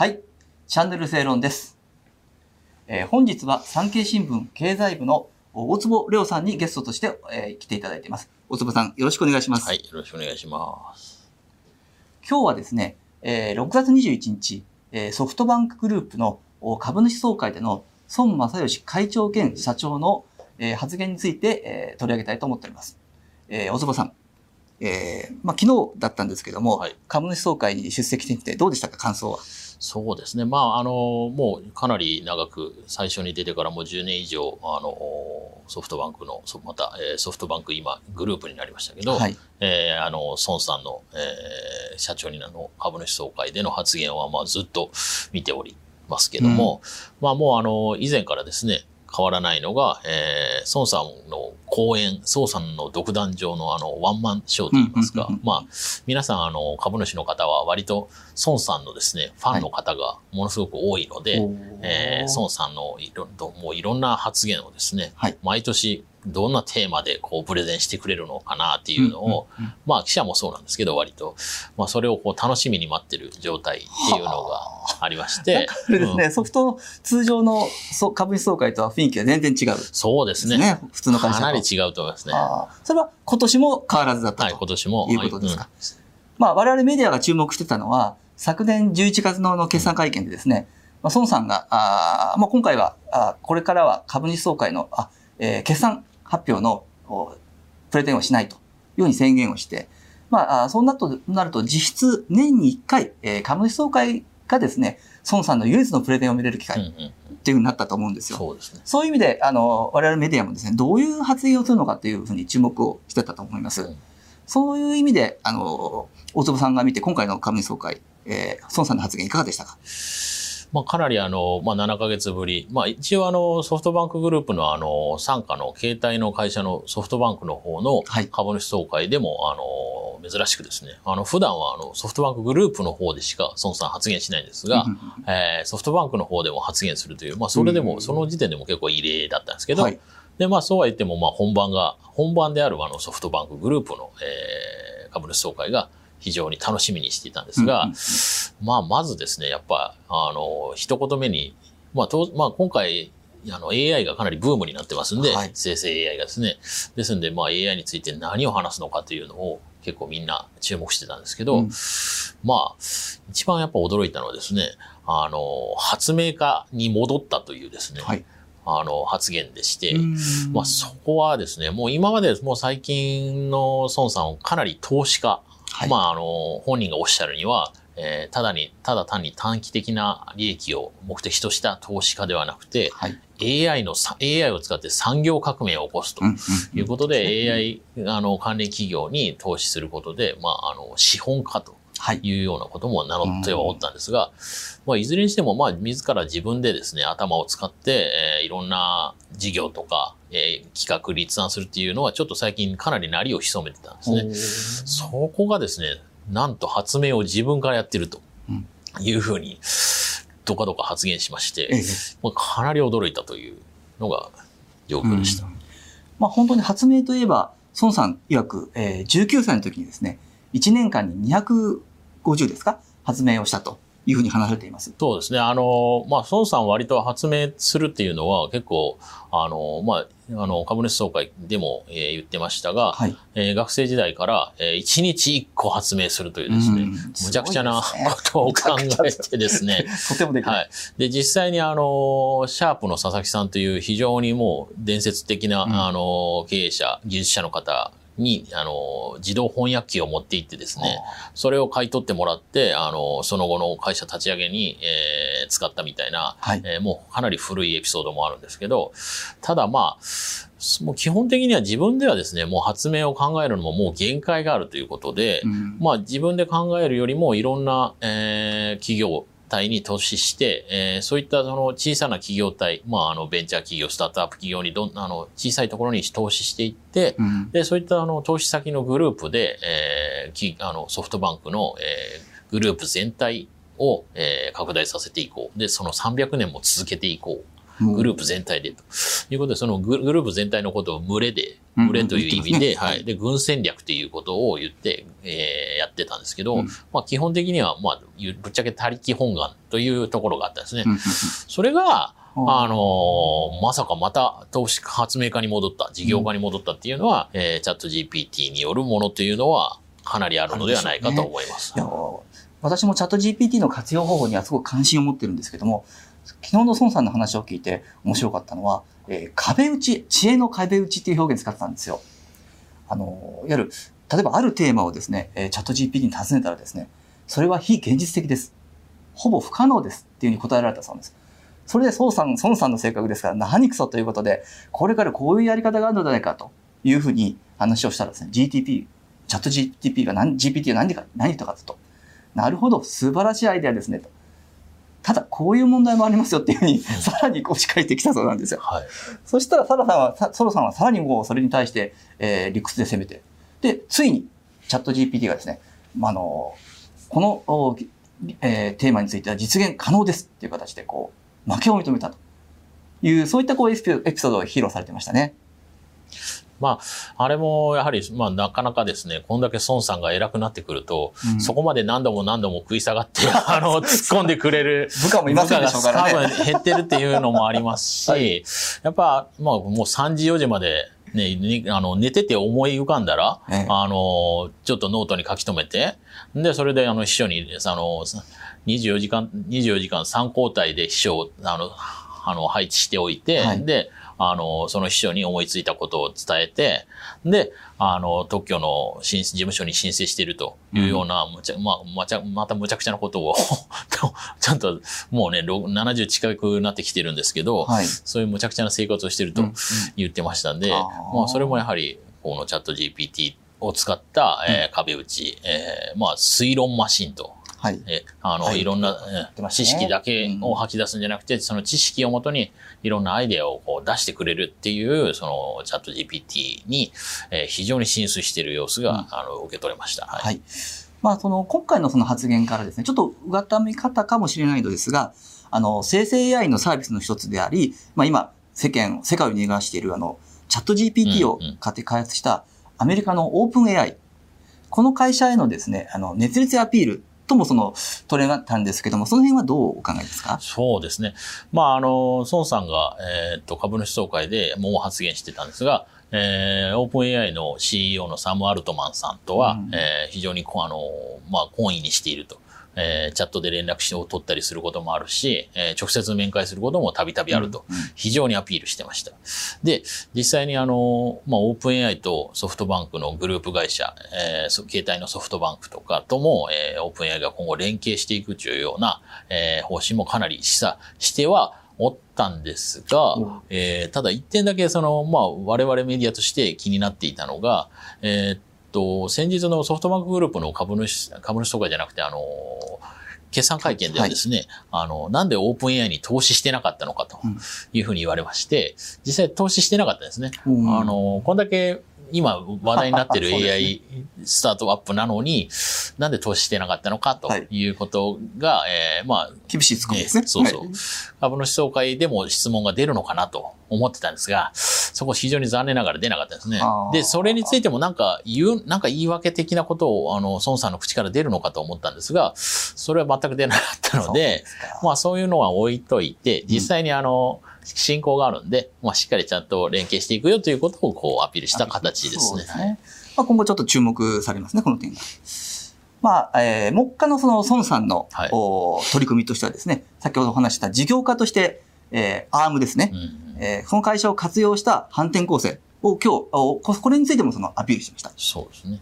はい。チャンネル正論です。えー本日は産経新聞経済部の大坪レオさんにゲストとして、えー来ていただいています。大坪さん、よろしくお願いします。はい、よろしくお願いします。今日はですね、えー6月21日、えーソフトバンクグループのお株主総会での孫正義会長兼社長の、えー発言について、えー取り上げたいと思っております。えー大坪さん、えーまあ、昨日だったんですけども、はい株主総会に出席してみてどうでしたか、感想は。そうですね。まあ、あの、もうかなり長く、最初に出てからもう10年以上、あの、ソフトバンクの、そまた、えーソフトバンク今、グループになりましたけど、はい。えーあの、孫さんの、えー社長になるの株主総会での発言は、まあ、ずっと見ておりますけども、まあ、もう、あの、以前からですね、変わらないのが、えー孫さんの講演、孫さんの独壇場のあの、ワンマンショーといいますか、まあ、皆さん、あの、株主の方は割と孫さんのですね、ファンの方がものすごく多いので、えー孫さんのいろどもういろんな発言をですね、はい。毎年どんなテーマでこうプレゼンしてくれるのかなっていうのを、うんうんうん。まあ記者もそうなんですけど割と、まあそれをこう楽しみに待ってる状態っていうのがありまして、これですね、うん。ソフト、通常のそう株主総会とは雰囲気が全然違う。でそうですね。普通の会社と。かなり違うと思いますね。それは今年も変わらずだったい、と。今年も。いうことですか。はい。まあ我々メディアが注目してたのは、昨年11月の決算会見でですね、まあ、孫さんが、あーまあ、今回は、あーこれからは株主総会の、あえー決算発表のおプレゼンをしないというふうに宣言をして、まあ、そうなると、なると実質年に1回、えー株主総会がですね、孫さんの唯一のプレゼンを見れる機会うんうんっていうふうになったと思うんですよ。そうですね。そういう意味で、あの、我々メディアもですね、どういう発言をするのかというふうに注目をしてたと思います。うんそういう意味で、あの、大坪さんが見て、今回の株主総会、えー、孫さんの発言いかがでしたか？まあ、かなりあの、まあ、7ヶ月ぶり。まあ、一応あの、ソフトバンクグループのあの、傘下の携帯の会社のソフトバンクの方のはい。株主総会でも、あの、珍しくですね、あの、普段はあの、ソフトバンクグループの方でしか孫さん発言しないんですが、うんえーソフトバンクの方でも発言するという、まあ、それでも、うん。その時点でも結構異例だったんですけど、はい。で、まあ、そうは言っても、まあ、本番が、本番であるあの、ソフトバンクグループの、えー株主総会が非常に楽しみにしていたんですが、うんうんまあ、まずですね、やっぱ、あの、一言目に、まあ、とまあ、今回、あの、AI がかなりブームになってますんで、はい生成 AI がですね。ですんで、まあ、AI について何を話すのかというのを結構みんな注目してたんですけど、うんまあ、一番やっぱ驚いたのはですね、あの、発明家に戻ったというですね、はい。あの、発言でして、うんまあ、そこはですね、もう今までもう最近の孫さんをかなり投資家、はいまあ、あの、本人がおっしゃるには、えーただに、ただ単に短期的な利益を目的とした投資家ではなくて、はい。AI のさ、AI を使って産業革命を起こすとうんうんいうことで、AI、あの、関連企業に投資することで、まあ、あの、資本家とはい。いうようなことも名乗ってはおったんですが、まあ、いずれにしても、まあ、自ら自分でですね、頭を使って、えーいろんな事業とか、えー企画立案するっていうのは、ちょっと最近かなり鳴りを潜めてたんですね。そこがですね、なんと発明を自分からやってるとうんいうふうに、どかどか発言しまして、ええまあ、かなり驚いたというのが状況でした。うんまあ本当に発明といえば、孫さん曰く、えー、19歳の時にですね、1年間に250ですか発明をしたというふうに話されています。そうですね。あの、まあ、孫さん割と発明するっていうのは結構、あの、まあ、あの、株主総会でも、えー言ってましたが、はい。えー学生時代から、え1日1個発明するというですね、うんむちゃくちゃなことを考えてですね、とてもできな。はいい。で、実際にあの、シャープの佐々木さんという非常にもう伝説的な、うんあの、経営者、技術者の方に、あの、自動翻訳機を持って行ってですね、それを買い取ってもらって、あの、その後の会社立ち上げに、えー使ったみたいな、はい。えーもうかなり古いエピソードもあるんですけど、ただまあ、もう基本的には自分ではですね、もう発明を考えるのももう限界があるということで、うんまあ自分で考えるよりもいろんな、えー企業体に投資して、えーそういったその小さな企業体、まああのベンチャー企業、スタートアップ企業にどんあの小さいところに投資していって、うんで、そういったあの投資先のグループで、えーきあのソフトバンクの、えーグループ全体を、えー拡大させていこう。で、その300年も続けていこう。グループ全体でということで、そのグループ全体のことを群れで、群れという意味で、はい。で、軍戦略ということを言って、えー、やってたんですけど、うん、まあ基本的には、まあ、ぶっちゃけ他力本願というところがあったんですね。それが、あのー、まさかまた投資発明家に戻った、事業家に戻ったっていうのは、うん、えー、チャット GPT によるものというのは、かなりあるのではないかと思います。すね、私もチャット GPT の活用方法にはすごく関心を持ってるんですけども、昨日の孫さんの話を聞いて面白かったのは、えー、壁打ち、知恵の壁打ちっていう表現使ってたんですよ。あの、いわゆる、例えばあるテーマをですね、えー、チャット GPT に尋ねたらですね、それは非現実的です。ほぼ不可能ですっていうふうに答えられたそうです。それで孫さん、孫さんの性格ですから何くそということで、これからこういうやり方があるのではないかというふうに話をしたらですね、GTP、チャット GTP が何、GPT が何か、何とかと。なるほど、素晴らしいアイデアですねと。ただ、こういう問題もありますよっていうふうに、さらにこう仕掛けてきたそうなんですよ。はい、そしたら、サラさんは、ソロさんはさらにもうそれに対して、えー、理屈で攻めて、で、ついに、チャット GPT がですね、まあ、あの、この、えー、テーマについては実現可能ですっていう形で、こう、負けを認めたという、そういったこうエピソードを披露されてましたね。まあ、あれもやはり、まあ、なかなかですね、こんだけ孫さんが偉くなってくると、うん、そこまで何度も何度も食い下がって、あの、突っ込んでくれる部下もいませんでしょうからね。多分減ってるっていうのもありますし、はい、やっぱ、まあ、もう3時4時まで、ね、ね、あの、寝てて思い浮かんだら、ええ、あの、ちょっとノートに書き留めて、で、それで、あの、秘書に、あの、24時間、24時間3交代で秘書を、あの、あの、配置しておいて、はい、で、あの、その秘書に思いついたことを伝えて、で、あの、特許の事務所に申請しているというような、むちゃ、まあ、まちゃ、またむちゃくちゃなことを ちゃんと、もうね、70近くなってきてるんですけど、はい、そういうむちゃくちゃな生活をしてると言ってましたんで、うんうん、まあ、それもやはり、このチャット GPT を使った、えー、壁打ち、えー、まあ、推論マシンとはい。え、あの、はい、いろんな、ね、知識だけを吐き出すんじゃなくて、うん、その知識をもとにいろんなアイデアをこう出してくれるっていう、そのチャット GPT に、えー、非常に進出している様子が、うん、あの、受け取れました。はい。はい、まあ、その、今回のその発言からですね、ちょっとうがた見方かもしれないのですが、あの、生成 AI のサービスの一つであり、まあ今、世間、世界を逃がしているあの、チャット GPT を買って開発したアメリカのオープン AI。この会社へのですね、あの、熱烈アピールともその取れたんですけども、その辺はどうお考えですか？そうですね。まあ、あの、孫さんが、えっ、と、株主総会でもう発言してたんですが、えー、オープン AI の CEO のサム・アルトマンさんとは、うん、えー、非常にあの、まあ、懇意にしていると。えー、チャットで連絡を取ったりすることもあるし、えー、直接面会することもたびたびあると、非常にアピールしてました。で、実際にあの、まあ、オープン AI とソフトバンクのグループ会社、えー、携帯のソフトバンクとかとも、えー、オープン AI が今後連携していくというような、えー、方針もかなり示唆しては、おったんですが、うん、えー、ただ一点だけその、まあ、我々メディアとして気になっていたのが、えー、と、先日のソフトバンクグループの株主、株主とかじゃなくて、あの、決算会見ではですね、はい、あの、なんでオープン AI に投資してなかったのかというふうに言われまして、実際投資してなかったんですね。うん、あの、こんだけ今話題になってる AI スタートアップなのに、なんで投資してなかったのかということが、はい、えー、まあ、厳しいツッコミですね。そうそう。はい、株主総会でも質問が出るのかなと思ってたんですが、そこ非常に残念ながら出なかったですね。で、それについてもなんか言う、なんか言い訳的なことを、あの、孫さんの口から出るのかと思ったんですが、それは全く出なかったので、まあそういうのは置いといて、実際にあの、うん進行があるんで、まあ、しっかりちゃんと連携していくよということをこうアピールした形ですね。すねまあ、今後ちょっと注目されますね、この点が。まあ、えー、目下のその孫さんの、はい、お取り組みとしてはですね、先ほどお話した事業家として、えー、アームですね、うん、えー、その会社を活用した反転構成を今日、おこれについてもそのアピールしました。そうですね。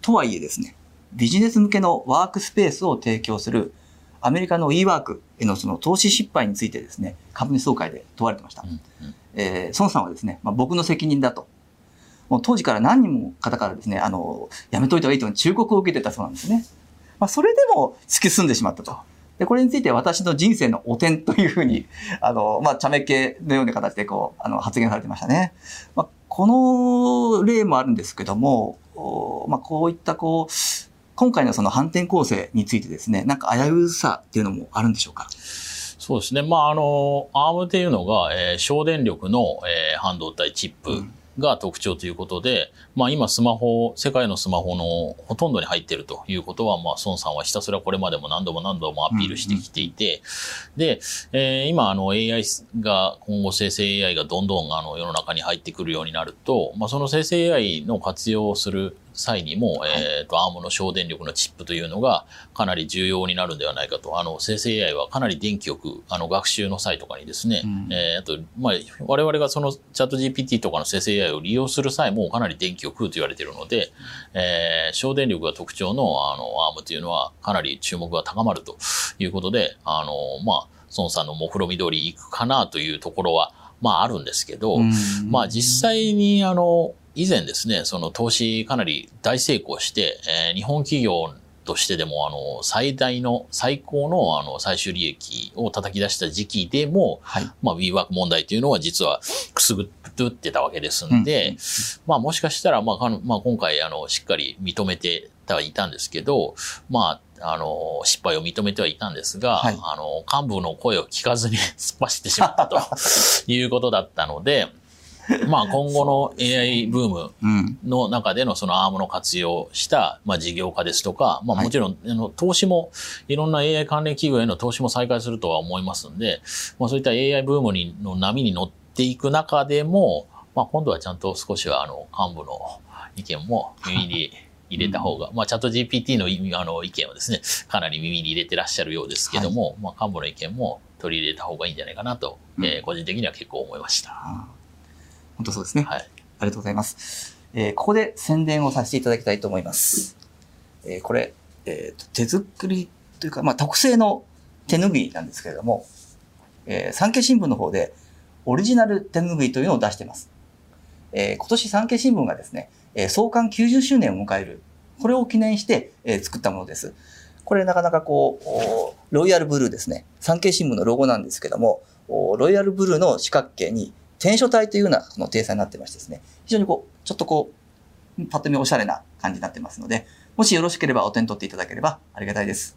とはいえですね、ビジネス向けのワークスペースを提供するアメリカの eWork へのその投資失敗についてですね、株主総会で問われてました。うんうん、えー、孫さんはですね、まあ、僕の責任だと。もう当時から何人も方からですね、あの、やめといた方がいいという忠告を受けてたそうなんですね。まあ、それでも突き進んでしまったと。で、これについて私の人生の汚点というふうに、あの、まあ、茶目系のような形でこう、あの、発言されてましたね。まあ、この例もあるんですけども、まあ、こういったこう、今回のその反転構成についてですね、なんか危うさっていうのもあるんでしょうか？そうですね。まあ、あの、アームっていうのが、えー、省電力の、えー、半導体チップが特徴ということで、まあ今スマホ、世界のスマホのほとんどに入っているということは、まあ孫さんはひたすらこれまでも何度も何度もアピールしてきていて、うん。うん、で、えー、今あの AI が、今後生成 AI がどんどんあの世の中に入ってくるようになると、まあその生成 AI の活用をする際にも、はい、えっ、ー、と、アームの省電力のチップというのがかなり重要になるんではないかと。あの、生成 AI はかなり電気よく、あの、学習の際とかにですね、うん、えー、あと、まあ、我々がそのチャット GPT とかの生成 AI を利用する際もかなり電気を食うと言われているので、えー、省電力が特徴の、あの、アームというのはかなり注目が高まるということで、あの、まあ、孫さんの目論見通りいくかなというところは、まああるんですけど、まあ実際にあの、以前ですね、その投資かなり大成功して、えー、日本企業としてでも、あの、最大の、最高の、あの、最終利益を叩き出した時期でも、はい、まあ、WeWork 問題というのは実はくすぐってたわけですんで、うん、まあ、もしかしたら、まあ、まあ、今回、あの、しっかり認めてはいたんですけど、まあ、あの、失敗を認めてはいたんですが、はい、あの、幹部の声を聞かずに 突っ走ってしまったと いうことだったので、まあ今後の AI ブームの中でのそのアームの活用したまあ事業化ですとか、まあもちろん、あの投資もいろんな AI 関連企業への投資も再開するとは思いますんで、まあそういった AI ブームにの波に乗っていく中でも、まあ今度はちゃんと少しはあの幹部の意見も耳に入れた方が、まあチャット GPT のあの意見をですね、かなり耳に入れてらっしゃるようですけども、はい、まあ幹部の意見も取り入れた方がいいんじゃないかなと、うん、えー、個人的には結構思いました。本当そうですね。はい。ありがとうございます。えー、ここで宣伝をさせていただきたいと思います。えー、これ、えー、手作りというか、まあ、特製の手ぬぐいなんですけれども、えー、産経新聞の方でオリジナル手ぬぐいというのを出しています。えー、今年産経新聞がですね、えー、創刊90周年を迎える。これを記念して、えー、作ったものです。これなかなかこう、ロイヤルブルーですね。産経新聞のロゴなんですけども、ロイヤルブルーの四角形に篆書体というようなその体裁になってましてですね、非常にこう、ちょっとこう、パッと見おしゃれな感じになってますので、もしよろしければお手に取っていただければありがたいです。